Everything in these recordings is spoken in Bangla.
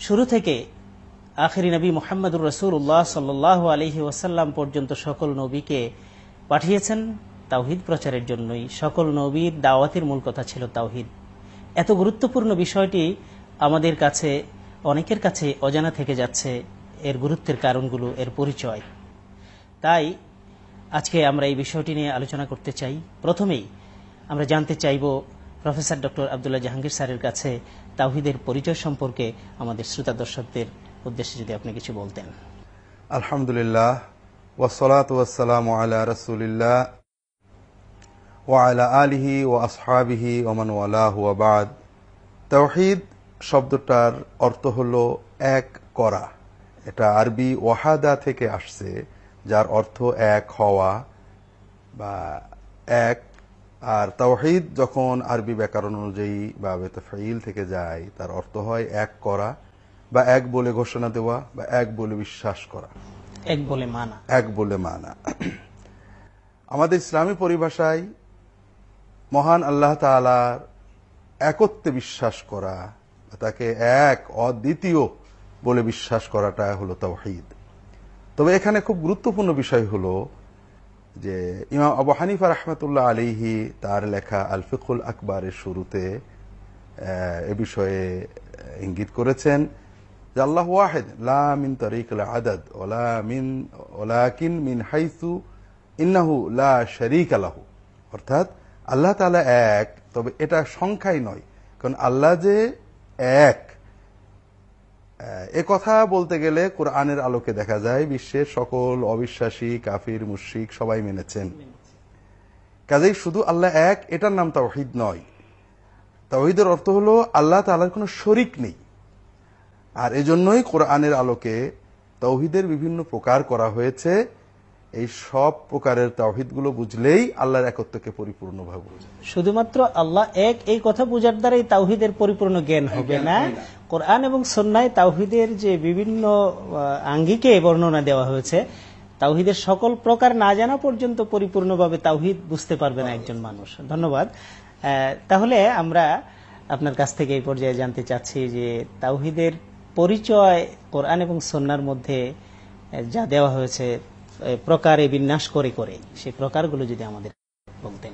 শুরু থেকে আখেরি নবী মোহাম্মদুর রসুল্লাহ সাল্লাহ আলহি ওয়াসাল্লাম পর্যন্ত সকল নবীকে পাঠিয়েছেন তাওহিদ প্রচারের জন্যই। সকল নবীর দাওয়াতের মূল কথা ছিল তাওহিদ। এত গুরুত্বপূর্ণ বিষয়টি আমাদের কাছে, অনেকের কাছে অজানা থেকে যাচ্ছে, এর গুরুত্বের কারণগুলো, এর পরিচয়। তাই আজকে আমরা এই বিষয়টি নিয়ে আলোচনা করতে চাই। প্রথমেই আমরা জানতে চাইব প্রফেসর ডক্টর আবদুল্লাহ জাহাঙ্গীর স্যারের কাছে তাওহিদের পরিচয় সম্পর্কে আমাদের শ্রোতা দর্শকদের উদ্দেশ্যে যদি আপনি কিছু বলতেন। আলহামদুলিল্লাহ ওয়াসলাত ওয়ালা তৌহিদ শব্দটার অর্থ হল এক করা। এটা আরবি ওয়াহাদা থেকে আসছে, যার অর্থ এক হওয়া বা এক আর তাওহিদ যখন আরবি ব্যাকরণ অনুযায়ী বা বেতফাইল থেকে যায় তার অর্থ হয় এক করা বা এক বলে ঘোষণা দেওয়া বা এক বলে বিশ্বাস করা। এক বলে মানা। এক বলে মানা। আমাদের ইসলামী পরিভাষায় মহান আল্লাহ তালার একত্বে বিশ্বাস করা তাকে এক অদ্বিতীয় বলে বিশ্বাস করাটা হলো তাওহিদ। তবে এখানে খুব গুরুত্বপূর্ণ বিষয় হলো যে ইমাম আবু হানিফা রহমতুল্লাহ আলিহি তার লেখা আলফিকুল আকবরের শুরুতে এ বিষয়ে ইঙ্গিত করেছেন যে আল্লাহ ওয়াহেদ, লা মিন তরিক আদাদ ওলা মিন ওলাকিন মিন হাইসু ইন্নাহু লা শরিক আলাহু অর্থাৎ আল্লাহ তালা এক, তবে এটা সংখ্যাই নয়। কারণ আল্লাহ যে এক এ কথা বলতে গেলে কোরআনের আলোকে দেখা যায়, বিশ্বের সকল অবিশ্বাসী, কাফির, মুশ্রিক সবাই মেনেছেন। কাজেই শুধু আল্লাহ এক, এটার নাম তাওহিদ নয়। তাওহিদের অর্থ হলো আল্লাহ তালার কোনো শরিক নেই। আর এজন্যই কোরআনের আলোকে তৌহিদের বিভিন্ন প্রকার করা হয়েছে। এই সব প্রকারের তাওহিদগুলো বুঝলেই আল্লাহর একত্বকে পরিপূর্ণভাবে বোঝা শুধুমাত্র আল্লাহ এক এই কথা বোঝার দ্বারাই তাওহিদের পরিপূর্ণ জ্ঞান হবে না। কোরআন এবং সন্ন্যায় তাওহিদের যে বিভিন্ন আঙ্গিকে বর্ণনা দেওয়া হয়েছে তাওহিদের সকল প্রকার না জানা পর্যন্ত পরিপূর্ণভাবে তাওহিদ বুঝতে পারবে না একজন মানুষ। ধন্যবাদ। তাহলে আমরা আপনার কাছ থেকে এই পর্যায়ে জানতে চাচ্ছি যে তাওহিদের পরিচয় কোরআন এবং সন্ন্যার মধ্যে যা দেওয়া হয়েছে প্রকারে বিন্যাস করে করে সেই প্রকারগুলো যদি আমাদের বলতেন।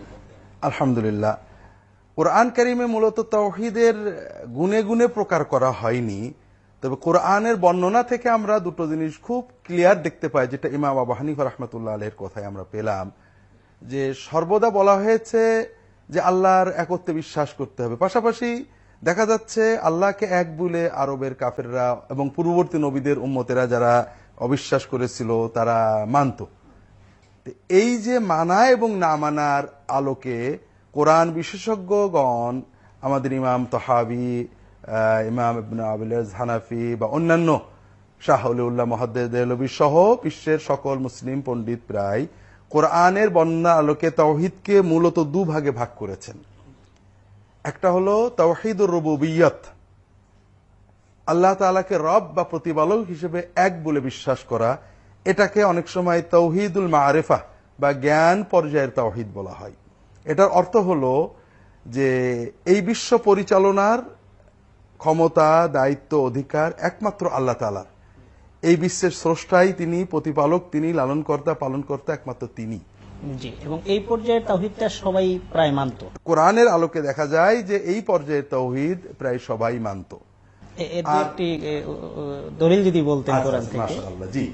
আলহামদুলিল্লাহ। কোরআন কারিমে মূলত তৌহিদের গুনে গুনে প্রকার করা হয়নি। তবে কোরআনের বর্ণনা থেকে আমরা দুটো জিনিস খুব ক্লিয়ার দেখতে পাই, যেটা ইমাম আবু হানিফা রহমতুল্লাহ আলের কথায় আমরা পেলাম। যে সর্বদা বলা হয়েছে যে আল্লাহর একত্রে বিশ্বাস করতে হবে। পাশাপাশি দেখা যাচ্ছে আল্লাহকে এক বলে আরবের কাফেররা এবং পূর্ববর্তী নবীদের উম্মতেরা যারা অবিশ্বাস করেছিল, তারা মানত। এই যে মানা এবং না মানার আলোকে কোরআন বিশেষজ্ঞগণ, আমাদের ইমাম তহাবি ইমাম আবুল হানাফি বা অন্যান্য শাহুল্লাহ মহাদ্দেলবী সহ বিশ্বের সকল মুসলিম পণ্ডিত প্রায় কোরআনের বন্যা আলোকে তৌহিদকে মূলত দুভাগে ভাগ করেছেন। একটা হলো তৌহিদুর রবুবিয়ত আল্লাহ তালাকে রব বা প্রতিপালক হিসেবে এক বলে বিশ্বাস করা এটাকে অনেক সময় তৌহিদুল মারেফা বা জ্ঞান পর্যায়ের তৌহিদ বলা হয়। এটার অর্থ হল যে এই বিশ্ব পরিচালনার ক্ষমতা দায়িত্ব অধিকার একমাত্র আল্লাহ তালার এই বিশ্বের স্রষ্টাই তিনি প্রতিপালক তিনি লালনকর্তা পালনকর্তা একমাত্র তিনি। জি এবং এই পর্যায়ের তাওহিদটা সবাই প্রায় মানত। কোরআনের আলোকে দেখা যায় যে এই পর্যায়ের তৌহিদ প্রায় সবাই মানত। একটি দলিল যদি বলতেন কোরআন থেকে। জি।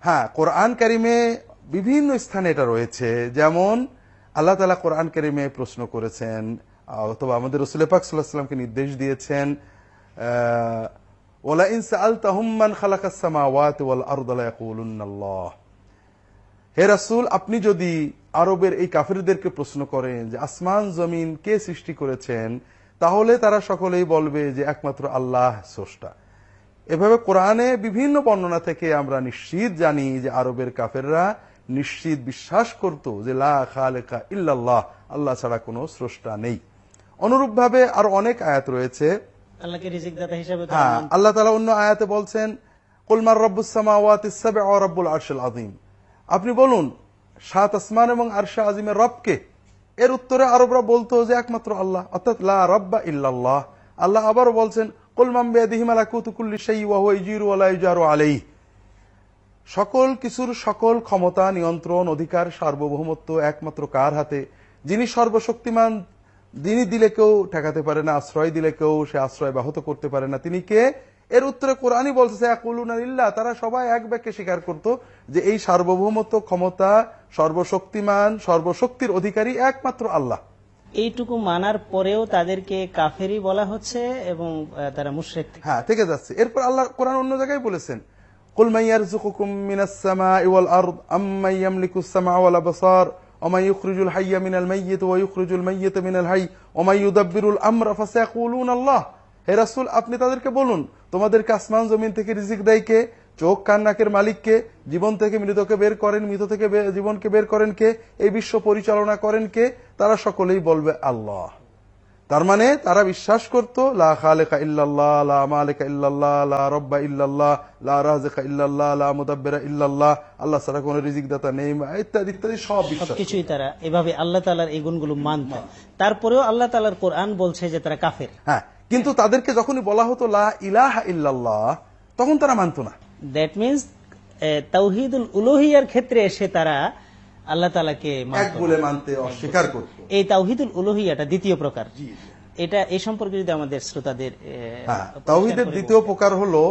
হ্যাঁ কোরআন কারিমে বিভিন্ন স্থানে এটা রয়েছে। যেমন আল্লাহ তালা কোরআন কারিমে প্রশ্ন করেছেন অথবা আমাদের রসুল পাক সাল্লাহামকে নির্দেশ দিয়েছেন ওলা ইনসা আল তাহমান খালাকাসমাওয়াত ওয়াল হে রাসুল আপনি যদি আরবের এই কাফিরদেরকে প্রশ্ন করেন যে আসমান জমিন কে সৃষ্টি করেছেন তাহলে তারা সকলেই বলবে যে একমাত্র আল্লাহ স্রষ্টা। এভাবে কোরআনে বিভিন্ন বর্ণনা থেকে আমরা নিশ্চিত জানি যে আরবের কাফেররা নিশ্চিত বিশ্বাস করত যে লা খালেকা ইল্লাল্লাহ আল্লাহ ছাড়া কোনো স্রষ্টা নেই। অনুরূপভাবে আরও অনেক আয়াত রয়েছে। হ্যাঁ আল্লাহ তালা অন্য আয়াতে বলছেন কুলমার রব্বুসামাওয়াত ইসাবে রব্বুল আরশুল আযীম। আপনি বলুন সাত আসমান এবং আরশা আজিমের রবকে এর উত্তরে আরবরা বলতো যে একমাত্র আল্লাহ, অর্থাৎ লা রব্বা ইল্লাল্লাহ। আল্লাহ আবারও বলছেন আলাইহি। সকল কিছুর সকল ক্ষমতা, নিয়ন্ত্রণ, অধিকার, সার্বভৌমত্ব একমাত্র কার হাতে? যিনি সর্বশক্তিমান, যিনি দিলে কেউ ঠেকাতে পারে না, আশ্রয় দিলে কেউ সে আশ্রয় ব্যাহত করতে পারে না। তিনি কে? এর উত্তরে কোরআনই বলতেছে ইল্লাহ তারা সবাই এক ব্যাখ্যে স্বীকার করত যে এই সার্বভৌমত্ব ক্ষমতা সর্বশক্তিমান সর্বশক্তির অধিকারী একমাত্র আল্লাহ এইটুকু মানার পরেও তাদেরকে কাফেরি বলা হচ্ছে এবং আহ, তারা মুশরিক হ্যাঁ থেকে যাচ্ছে এরপর আল্লাহ কোরআন অন্য জায়গায় বলেছেন قل من يرزقكم من السماء والأرض أم من يملك السمع والأبصار ومن يخرج الحي من الميت ويخرج الميت من الحي ومن يدبر الأمر فسيقولون الله হে রাসূল আপনি তাদেরকে বলুন তোমাদেরকে আসমান জমিন থেকে রিজিক দেয় কে চোখ কান নাকের মালিককে জীবন থেকে মৃতকে বের করেন মৃত থেকে জীবনকে বের করেন কে এই বিশ্ব পরিচালনা করেন কে তারা সকলেই বলবে আল্লাহ। তার মানে তারা বিশ্বাস করত লা খালেকা ইল্লাল্লাহ লা মালিকা ইল্লাল্লাহ লা রব্বা ইল্লাল্লাহ লা রাজিকা ইল্লাল্লাহ লা মুদাব্বিরা ইল্লাল্লাহ আল্লাহ ছাড়া কোনো রিজিক দাতা নেই ইত্যাদি ইত্যাদি সব বিশ্বাস সবকিছুই তারা এভাবে আল্লাহ এই গুণগুলো মানত। তারপরেও আল্লাহ তালার কোরআন বলছে যে তারা কাফের। হ্যাঁ কিন্তু তাদেরকে যখনই বলা হতো লা ইলাহা ইল্লাল্লাহ তখন তারা মানতো না। দ্যাট মিনস তাওহিদুল উলুহিয়ার ক্ষেত্রে এসে তারা আল্লাহ তালাকে। বলে মানতে অস্বীকার করত। এই তাওহিদুল উলুহিয়াটা দ্বিতীয় প্রকার। এটা এই সম্পর্কে যদি আমাদের শ্রোতাদের হ্যাঁ তাওহিদের দ্বিতীয় প্রকার হলো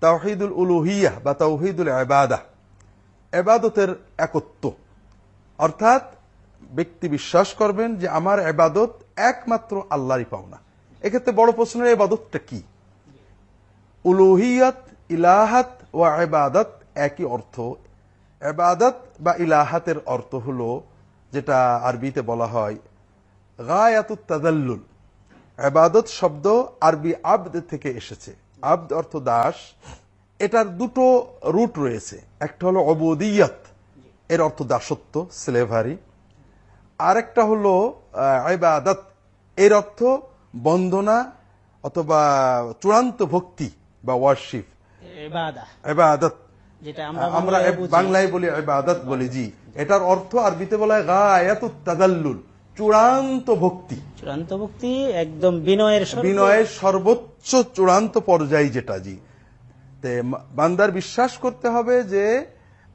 তাওহিদুল উলুহিয়া বা তাওহিদুল ইবাদা। এবাদতের একত্ব। অর্থাৎ ব্যক্তি বিশ্বাস করবেন যে আমার এবাদত একমাত্র আল্লাহরই পাওনা। এক্ষেত্রে বড় প্রশ্নের এবাদতটা কি? উলুহিয়াত, ইলাহাত ও এবাদত একই অর্থ। এবাদত বা ইলাহাতের অর্থ হলো, যেটা আরবিতে বলা হয়, গায়াতুত তাদাল্লুল এবাদত শব্দ আরবি আবদ থেকে এসেছে। আবদ অর্থ দাস। এটার দুটো রুট রয়েছে। একটা হলো অবদিয়াত, এর অর্থ দাসত্ব স্লেভারি আরেকটা হলো ইবাদত, এর অর্থ বন্দনা অথবা চূড়ান্ত ভক্তি বা ওয়ার্শিপ যেটা আমরা বাংলায় বলি ইবাদত বলি জি। এটার অর্থ আরবিতে বলা হয় গায়াতুত তাদাল্লুল চূড়ান্ত ভক্তি। চূড়ান্ত ভক্তি একদম বিনয়ের বিনয়ের সর্বোচ্চ চূড়ান্ত পর্যায় যেটা জি। তে বান্দার বিশ্বাস করতে হবে যে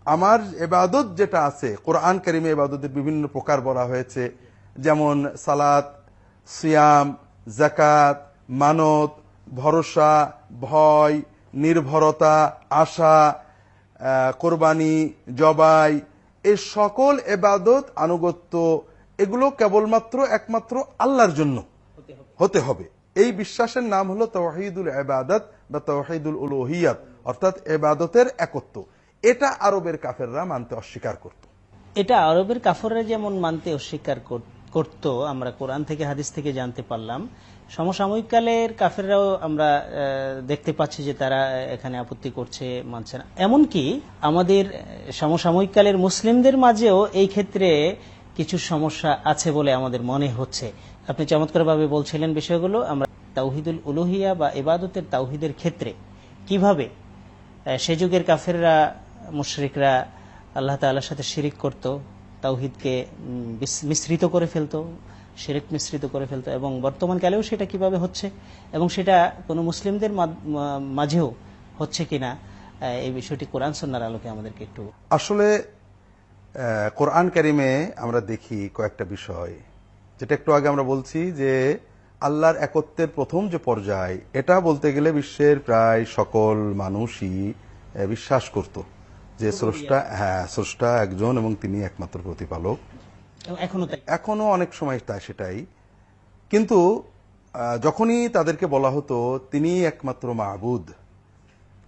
আমার এবাদত যেটা আছে কোরআন কারিমে এবাদতের বিভিন্ন প্রকার বলা হয়েছে। যেমন সালাত সিয়াম জাকাত মানত ভরসা ভয় নির্ভরতা আশা কোরবানি জবাই এই সকল এবাদত আনুগত্য এগুলো কেবলমাত্র একমাত্র আল্লাহর জন্য হতে হবে। এই বিশ্বাসের নাম হলো তৌহিদুল এবাদত বা তৌহিদুল উলুহিয়াত অর্থাৎ এবাদতের একত্ব। এটা আরবের কাফেররা মানতে অস্বীকার করত। এটা আরবের কাফররা যেমন মানতে অস্বীকার কর- করত, আমরা কোরআন থেকে হাদিস থেকে জানতে পারলাম। সমসাময়িক কালের কাফেররাও আমরা দেখতে পাচ্ছি যে তারা এখানে আপত্তি করছে, মানছে না। এমনকি আমাদের সমসাময়িক কালের মুসলিমদের মাঝেও এই ক্ষেত্রে কিছু সমস্যা আছে বলে আমাদের মনে হচ্ছে। আপনি চমৎকারভাবে বলছিলেন বিষয়গুলো, আমরা তাওহিদুল উলুহিয়া বা ইবাদতের তাওহিদের ক্ষেত্রে কীভাবে সে যুগের কাফেররা, মুশরিকরা আল্লাহ তাআলার সাথে শিরিক করত তাওহিদকে মিশ্রিত করে ফেলতো, শিরিক মিশ্রিত করে ফেলতো এবং বর্তমান কালেও সেটা কীভাবে হচ্ছে এবং সেটা কোনো মুসলিমদের মাঝেও হচ্ছে কিনা এই বিষয়টি কোরআন সন্ন্যার আলোকে আমাদেরকে একটু আসলে কোরআন কারিমে আমরা দেখি কয়েকটা বিষয়। যেটা একটু আগে আমরা বলছি যে, আল্লাহর একত্বের প্রথম যে পর্যায়, এটা বলতে গেলে বিশ্বের প্রায় সকল মানুষই বিশ্বাস করত। যে স্রষ্টা হ্যাঁ স্রষ্টা একজন এবং তিনি একমাত্র প্রতিপালক। এখনও এখনও অনেক সময় তা সেটাই। কিন্তু যখনই তাদেরকে বলা হতো তিনি একমাত্র মাহবুদ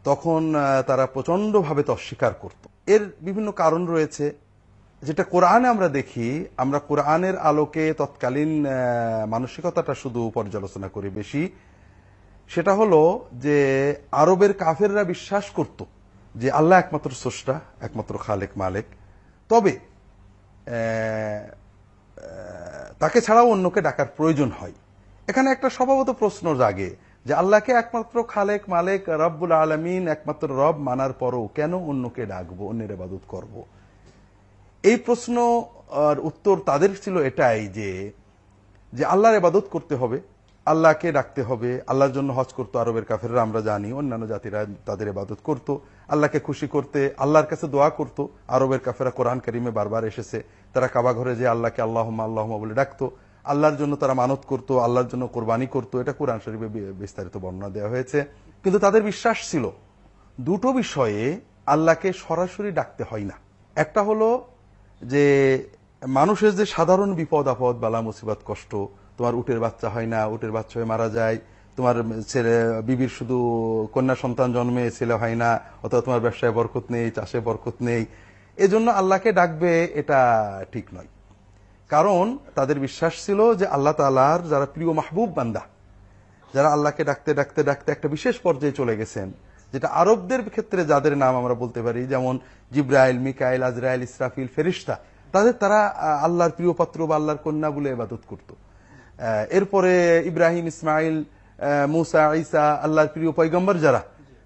তখন তারা প্রচন্ডভাবে তা অস্বীকার করত। এর বিভিন্ন কারণ রয়েছে। যেটা কোরআনে আমরা দেখি আমরা কোরআনের আলোকে তৎকালীন মানসিকতাটা শুধু পর্যালোচনা করি বেশি। সেটা হলো যে আরবের কাফেররা বিশ্বাস করত। যে আল্লাহ একমাত্র স্রষ্টা, একমাত্র খালেক মালেক। তবে তাকে ছাড়াও অন্যকে ডাকার প্রয়োজন হয়। এখানে একটা স্বভাবত প্রশ্ন জাগে যে আল্লাহকে একমাত্র খালেক, মালেক, রব্বুল আলমিন, একমাত্র রব মানার পরও কেন অন্যকে ডাকবো, অন্যের ইবাদত করব। এই প্রশ্ন আর উত্তর তাদের ছিল এটাই যে যে আল্লাহর ইবাদত করতে হবে। আল্লাহকে ডাকতে হবে, আল্লাহর জন্য হজ করতো আরবের কাফেররা, আমরা জানি, অন্যান্য জাতিরা তাদের ইবাদত করত, আল্লাহকে খুশি করতে, আল্লাহর কাছে দোয়া করত, আরবের কাফেরা কোরআন করিমে বারবার এসেছে, তারা কাবা ঘরে যে আল্লাহকে আল্লাহমা আল্লাহমা বলে ডাকতো, আল্লাহর জন্য তারা মানত করত, আল্লাহর জন্য কোরবানি করত, এটা কোরআন শরীফে বিস্তারিত বর্ণনা দেওয়া হয়েছে, কিন্তু তাদের বিশ্বাস ছিল, দুটো বিষয়ে আল্লাহকে সরাসরি ডাকতে হয় না। একটা হলো যে মানুষের যে সাধারণ বিপদ আপদ বালা মুসিবত কষ্ট তোমার উটের বাচ্চা হয় না, উটের বাচ্চা হয়ে মারা যায়। তোমার ছেলে, বিবির শুধু কন্যা সন্তান জন্মে ছেলে হয় না, অথবা তোমার ব্যবসায় বরকত নেই, চাষে বরকত নেই। এজন্য আল্লাহকে ডাকবে এটা ঠিক নয়। কারণ তাদের বিশ্বাস ছিল যে আল্লাহ তালার যারা প্রিয় মাহবুব বান্দা, যারা আল্লাহকে ডাকতে ডাকতে ডাকতে একটা বিশেষ পর্যায়ে চলে গেছেন, যেটা আরবদের ক্ষেত্রে যাদের নাম আমরা বলতে পারি, যেমন জিব্রাইল, মিকাইল, আজরাইল, ইসরাফিল, ফেরিস্তা, তাদের তারা আল্লাহর প্রিয় পাত্র বা আল্লাহর কন্যা বলে এবাদত করত। এরপরে ইব্রাহিম ইসমাইল মুসা ঈসা আল্লাহর প্রিয় পৈগম্বর যারা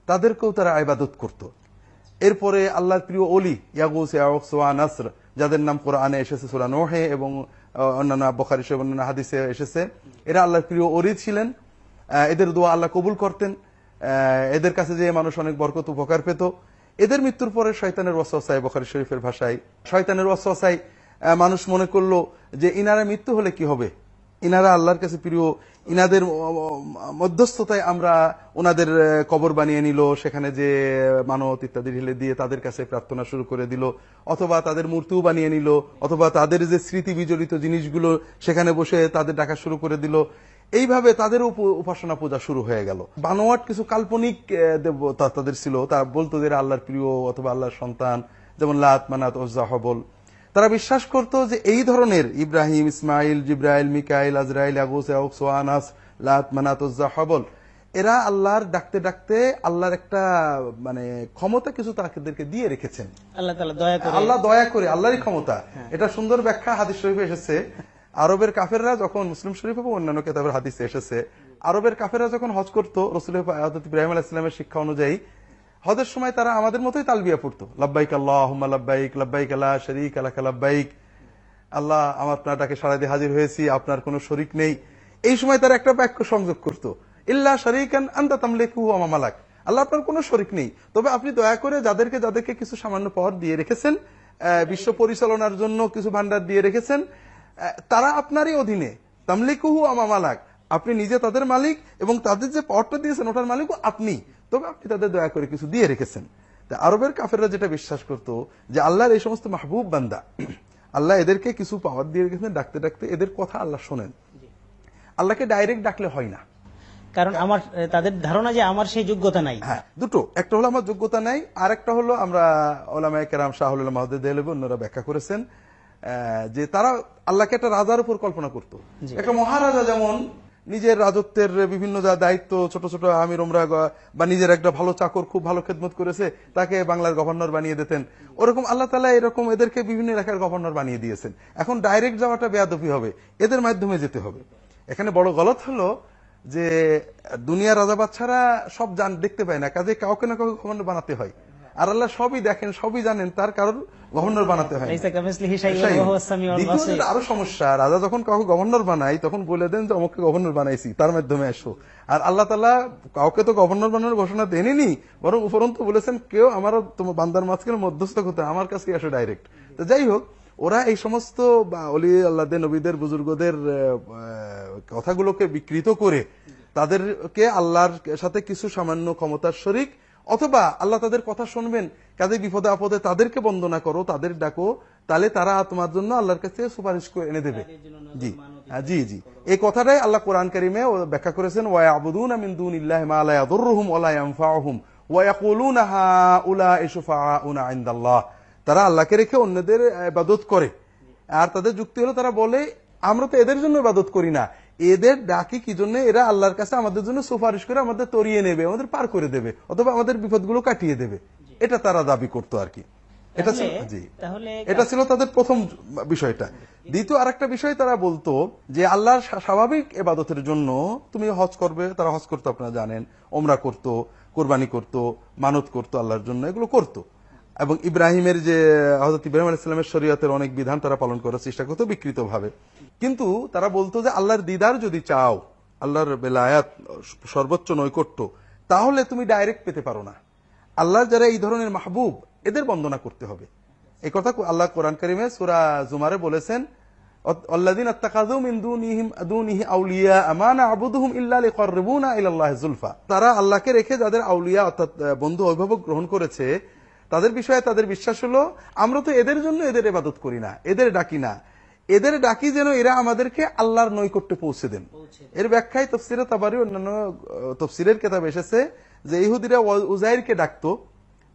তাদেরকেও তারা ইবাদত করত। এরপরে আল্লাহর প্রিয় অলি ইয়াগুস ইয়াউক সোয়া নাসর যাদের নাম কোরআনে এসেছে সূরা নোহে এবং অন্যান্য বখারি অন্যান্য হাদিসে এসেছে এরা আল্লাহর প্রিয় অলি ছিলেন। এদের দোয়া আল্লাহ কবুল করতেন। এদের কাছে যে মানুষ অনেক বরকত উপকার পেত। এদের মৃত্যুর পরে শয়তানের ওয়াসওয়াসায় বখারি শরীফের ভাষায় শয়তানের আহ, মানুষ মনে করল যে ইনারা মৃত্যু হলে কি হবে? ইনারা আল্লাহর কাছে প্রিয়। ইনাদের মধ্যস্থতায় আমরা ওনাদের কবর বানিয়ে নিল, সেখানে যে মানত ইত্যাদি ঢেলে দিয়ে তাদের কাছে প্রার্থনা শুরু করে দিল, অথবা তাদের মূর্তিও বানিয়ে নিল, অথবা তাদের যে স্মৃতি বিজড়িত জিনিসগুলো সেখানে বসে তাদের ডাকা শুরু করে দিল। এইভাবে তাদের উপ- উপাসনা পূজা শুরু হয়ে গেল। বানোয়াট কিছু কাল্পনিক দেবতা তাদের ছিল। তা বলতো যে আল্লাহর প্রিয় অথবা আল্লাহর সন্তান, যেমন লাত, মানাত, ওজ্জা, হবল। তারা বিশ্বাস করত যে এই ধরনের ইব্রাহিম ইসমাইল জিব্রাইল মিকাইল আজরাইল আগুস সোয়ানাস লাত মানাত হবল। এরা আল্লাহর ডাকতে ডাকতে আল্লাহর একটা মানে ক্ষমতা কিছু তাদেরকে দিয়ে রেখেছেন। আল্লাহ দয়া করে। আল্লাহ দয়া করে আল্লাহরই ক্ষমতা। এটা সুন্দর ব্যাখ্যা হাদিস শরীফে এসেছে। আরবের কাফেররা যখন মুসলিম শরীফ এবং অন্যান্য কেতাবের হাদিসে এসেছে আরবের কাফেররা যখন হজ করতো রসুল ইব্রাহিম আলাহ ইসলামের শিক্ষা অনুযায়ী হজের সময় তারা আমাদের মতোই তালবিয়া পড়তো। লাব্বাইক আল্লাহ লাব্বাইক লাব্বাইক আল্লাহ শরিক আল্লাহ লাব্বাইক। আল্লাহ, আমার আপনার ডাকে সারা দিয়ে হাজির হয়েছি, আপনার কোনো শরিক নেই। এই সময় তারা একটা বাক্য সংযোগ করতো। ইল্লা তামলেকু আমামালাক আল্লাহ আপনার কোনো শরিক নেই। তবে আপনি দয়া করে যাদেরকে যাদেরকে কিছু সামান্য পাওয়ার দিয়ে রেখেছেন বিশ্ব পরিচালনার জন্য কিছু ভান্ডার দিয়ে রেখেছেন তারা আপনারই অধীনে। তামলিকুহু আমামালাক আপনি নিজে তাদের মালিক এবং তাদের যে পাওয়ারটা দিয়েছেন, ওটার মালিকও আপনি। তবে আপনি তাদের দয়া করে কিছু দিয়ে রেখেছেন। তা আরবের কাফেররা যেটা বিশ্বাস করত যে আল্লাহর এই সমস্ত মাহবুব বান্দা আল্লাহ এদেরকে কিছু পাওয়ার দিয়ে রেখেছেন ডাকতে ডাকতে এদের কথা আল্লাহ শোনেন। আল্লাহকে ডাইরেক্ট ডাকলে হয় না। কারণ আমার তাদের ধারণা যে আমার সেই যোগ্যতা নাই। হ্যাঁ দুটো। একটা হলো আমার যোগ্যতা নাই আর একটা হলো আমরা ওলামায় কেরাম শাহুল মাহদুদ দেহলবি অন্যরা ব্যাখ্যা করেছেন যে তারা আল্লাহকে একটা রাজার উপর কল্পনা করত। একটা মহারাজা যেমন নিজের রাজত্বের বিভিন্ন যা দায়িত্ব ছোট ছোট আমির ওমরা বা নিজের একটা ভালো চাকর খুব ভালো খেদমত করেছে, তাকে বাংলার গভর্নর বানিয়ে দিতেন। ওরকম আল্লাহ তালা এরকম এদেরকে বিভিন্ন এলাকার গভর্নর বানিয়ে দিয়েছেন। এখন ডাইরেক্ট যাওয়াটা বেয়াদবি হবে। এদের মাধ্যমে যেতে হবে। এখানে বড় গলত হলো যে দুনিয়া রাজা বাচ্চারা সব জান, দেখতে পায় না। কাজে কাউকে না কাউকে গভর্নর বানাতে হয়। আর আল্লাহ সবই দেখেন সবই জানেন তার কারোর গভর্নর বানাতে হয়। আরও সমস্যা রাজা যখন কাউকে গভর্নর বানায় তখন বলে দেন যে অমুককে গভর্নর বানাইছি তার মাধ্যমে এসো আর আল্লাহ তালা কাউকে তো গভর্নর বানানোর ঘোষণা দেননি বরং উপরন্তু বলেছেন কেউ আমার তোমার বান্দার মাঝখানে মধ্যস্থ করতে আমার কাছে আসো ডাইরেক্ট তো যাই হোক ওরা এই সমস্ত অলি আল্লাহদের নবীদের বুজুর্গদের কথাগুলোকে বিকৃত করে তাদেরকে আল্লাহর সাথে কিছু সামান্য ক্ষমতার শরিক অথবা আল্লাহ তাদের কথা শুনবেন কাজে বিপদে আপদে তাদেরকে বন্দনা করো তাদের ডাকো তাহলে তারা তোমার জন্য আল্লাহর কাছে সুপারিশ করে এনে দেবে। জি হ্যাঁ, জি জি। এই কথাটাই আল্লাহ কোরআন কারিমে ব্যাখ্যা করেছেন ওয়া আবুদুনা মিন দুনিল্লাহি মা লা ইয়াদুররুহুম ওয়া লা ইয়ানফাউহুম ওয়া ইয়াকুলুনা হাউলাঈ শুফাআউনা ইনদাল্লাহ। তারা আল্লাহকে রেখে অন্যদের ইবাদত করে। আর তাদের যুক্তি হলো তারা বলে আমরা তো এদের জন্য ইবাদত করি না। এদের ডাকি কি জন্য? এরা আল্লাহর কাছে আমাদের জন্য সুপারিশ করে আমাদের তরিয়ে নেবে আমাদের পার করে দেবে অথবা আমাদের বিপদগুলো কাটিয়ে দেবে। এটা তারা দাবি করতো আর কি। এটা ছিল জি। এটা ছিল তাদের প্রথম বিষয়টা। দ্বিতীয় আরেকটা বিষয় তারা বলতো যে আল্লাহর স্বাভাবিক এবাদতের জন্য তুমি হজ করবে তারা হজ করতো আপনারা জানেন। ওমরা করতো কোরবানি করতো মানত করতো আল্লাহর জন্য এগুলো করতো। এবং ইব্রাহিমের যে হজরত ইব্রাহিম আলাহ ইসলামের শরীয়তের অনেক বিধান তারা পালন করার চেষ্টা করতো বিকৃত ভাবে কিন্তু তারা বলতো যে আল্লাহর দিদার যদি চাও, আল্লাহর বেলায়াত, সর্বোচ্চ নৈকট্য, তাহলে তুমি ডাইরেক্ট পেতে পারো না। আল্লাহর যারা এই ধরনের মাহবুব, এদের বন্দনা করতে হবে। এই কথা আল্লাহ কোরআন করিমে সুরা জুমারে বলেছেন তারা আল্লাহকে রেখে যাদের আউলিয়া অর্থাৎ বন্ধু অভিভাবক গ্রহণ করেছে তাদের বিষয়ে তাদের বিশ্বাস হলো আমরা তো এদের জন্য এদের ইবাদত করি না এদের ডাকি না। এদের ডাকি যেন এরা আমাদেরকে আল্লাহর নৈকট্যে পৌঁছে দেন। এর ব্যাখ্যায় তফসিরে তাবারি অন্যান্য তফসিরের কেতাব এসেছে যে ইহুদিরা উজাইরকে ডাকতো।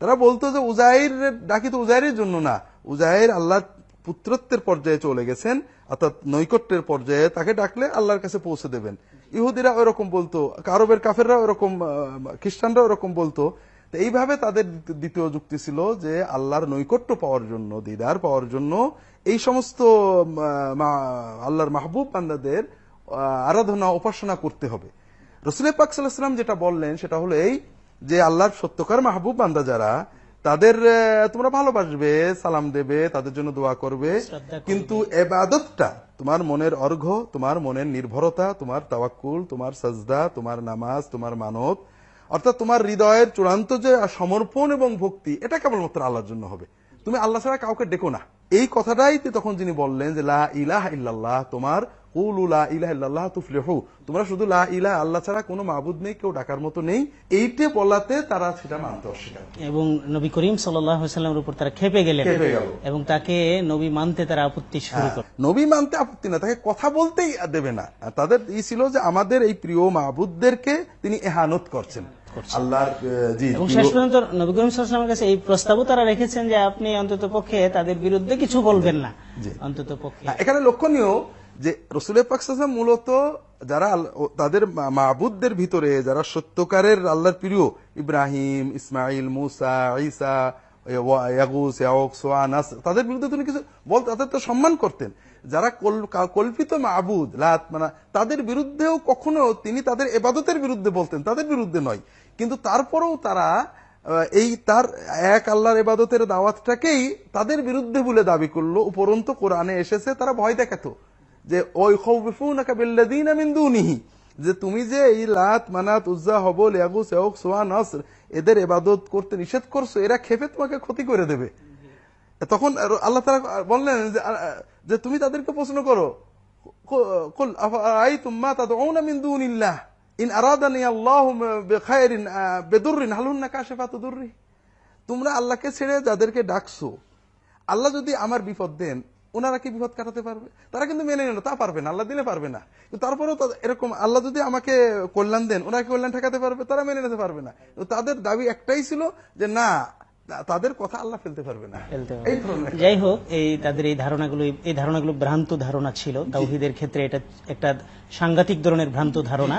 তারা বলতো যে উজাইর ডাকি তো উজাইরের জন্য না। উজাইর আল্লাহর পুত্রত্বের পর্যায়ে চলে গেছেন অর্থাৎ নৈকট্যের পর্যায়ে তাকে ডাকলে আল্লাহর কাছে পৌঁছে দেবেন। ইহুদিরা ওরকম বলতো কারবের কাফেররা ওরকম খ্রিস্টানরা ওরকম বলতো তো এইভাবে তাদের দ্বিতীয় যুক্তি ছিল যে আল্লাহর নৈকট্য পাওয়ার জন্য দিদার পাওয়ার জন্য এই সমস্ত আল্লাহর মাহবুব বান্দাদের আরাধনা উপাসনা করতে হবে। রসুল পাক সাল্লাম যেটা বললেন সেটা হলো এই যে আল্লাহর সত্যকার মাহবুব বান্দা যারা তাদের তোমরা ভালোবাসবে সালাম দেবে তাদের জন্য দোয়া করবে। কিন্তু এবাদতটা তোমার মনের অর্ঘ তোমার মনের নির্ভরতা তোমার তাওয়াক্কুল তোমার সাজদা তোমার নামাজ তোমার মানত অর্থাৎ তোমার হৃদয়ের চূড়ান্ত যে সমর্পণ এবং ভক্তি এটা কেবলমাত্র আল্লাহর জন্য হবে। তুমি আল্লাহ ছাড়া কাউকে ডেকো না। এই কথাটাই তখন যিনি বললেন যে লা ইলাহ ইল্লাল্লাহ তোমার তোমরা শুধু লা আল্লাহ ছাড়া কোনো মাবুদ নেই কেউ ডাকার মতো নেই। এইটে বলাতে তারা সেটা মানতে অস্বীকার এবং নবী করিম সাল্লামের উপর তারা খেপে গেলেন। এবং তাকে নবী মানতে তারা আপত্তি শুরু করে নবী মানতে আপত্তি না তাকে কথা বলতেই দেবে না। তাদের ই ছিল যে আমাদের এই প্রিয় মাহবুদদেরকে তিনি এহানত করছেন। আল্লাহর জি এবং শেষ পর্যন্ত নবী করিম সাল্লামের কাছে এই প্রস্তাবও তারা রেখেছেন যে আপনি অন্তত পক্ষে তাদের বিরুদ্ধে কিছু বলবেন না। অন্তত পক্ষে। হ্যাঁ, এখানে লক্ষণীয় যে রসুলের পাকসাম মূলত যারা তাদের মাবুদদের ভিতরে যারা সত্যকারের আল্লাহর প্রিয় ইব্রাহিম ইসমাইল মুসা ঈসা সোয়ানাস তাদের বিরুদ্ধে তিনি কিছু বল তাদের তো সম্মান করতেন। যারা কল্পিত মাবুদ লাত মানে তাদের বিরুদ্ধেও কখনো তিনি তাদের এবাদতের বিরুদ্ধে বলতেন তাদের বিরুদ্ধে নয়। কিন্তু তারপরেও তারা এই তার এক আল্লাহর এবাদতের দাওয়াতটাকেই তাদের বিরুদ্ধে বলে দাবি করল। উপরন্ত কোরআনে এসেছে তারা ভয় দেখাতো যে ওই দুনিহি যে তুমি যে এই লাত মানাত উজ্জা হবল ইয়াগুস ইয়াউক সুয়া নাসর এদের এবাদত করতে নিষেধ করছ এরা খেপে তোমাকে ক্ষতি করে দেবে। তখন আল্লাহ তারা বললেন যে, তুমি তাদেরকে প্রশ্ন করো কুল আফারাইতুম মা তাদউনা মিন দুনিল্লাহ ইন আরাদানি আল্লাহ বেখায়রিন বেদুরিন বিদুররিন কাশেফাত দুর্রি তোমরা আল্লাহকে ছেড়ে যাদেরকে ডাকছো, আল্লাহ যদি আমার বিপদ দেন ওনারা কি বিপদ কাটাতে পারবে? তারা কিন্তু মেনে নিল, তা পারবে না, আল্লাহ দিলে পারবে না। তারপরেও তো এরকম আল্লাহ যদি আমাকে কল্যাণ দেন ওনাকে কল্যাণ ঠেকাতে পারবে, তারা মেনে নিতে পারবে না। তো তাদের দাবি একটাই ছিল যে, না তা- তাদের কথা আল্লাহ ফেলতে পারবে না। যাই হোক এই তাদের এই ধারণাগুলো এই ধারণাগুলো ভ্রান্ত ধারণা ছিল। তাওহিদের ক্ষেত্রে এটা একটা সাংঘাতিক ধরনের ভ্রান্ত ধারণা।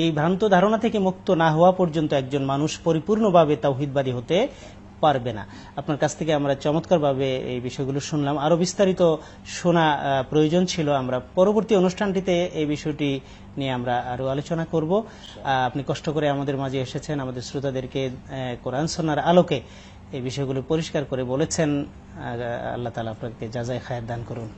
এই ভ্রান্ত ধারণা থেকে মুক্ত না হওয়া পর্যন্ত একজন মানুষ পরিপূর্ণভাবে তাওহিদবাদী হতে পারবে না। আপনার কাছ থেকে আমরা চমৎকারভাবে এই বিষয়গুলো শুনলাম। আরও বিস্তারিত শোনা প্রয়োজন ছিল। আমরা পরবর্তী অনুষ্ঠানটিতে এই বিষয়টি নিয়ে আমরা আরও আলোচনা করব। আপনি কষ্ট করে আমাদের মাঝে এসেছেন। আমাদের শ্রোতাদেরকে কোরআন সোনার আলোকে এই বিষয়গুলো পরিষ্কার করে বলেছেন। আল্লাহ তালা আপনাকে যা যায় খায়ের দান করুন।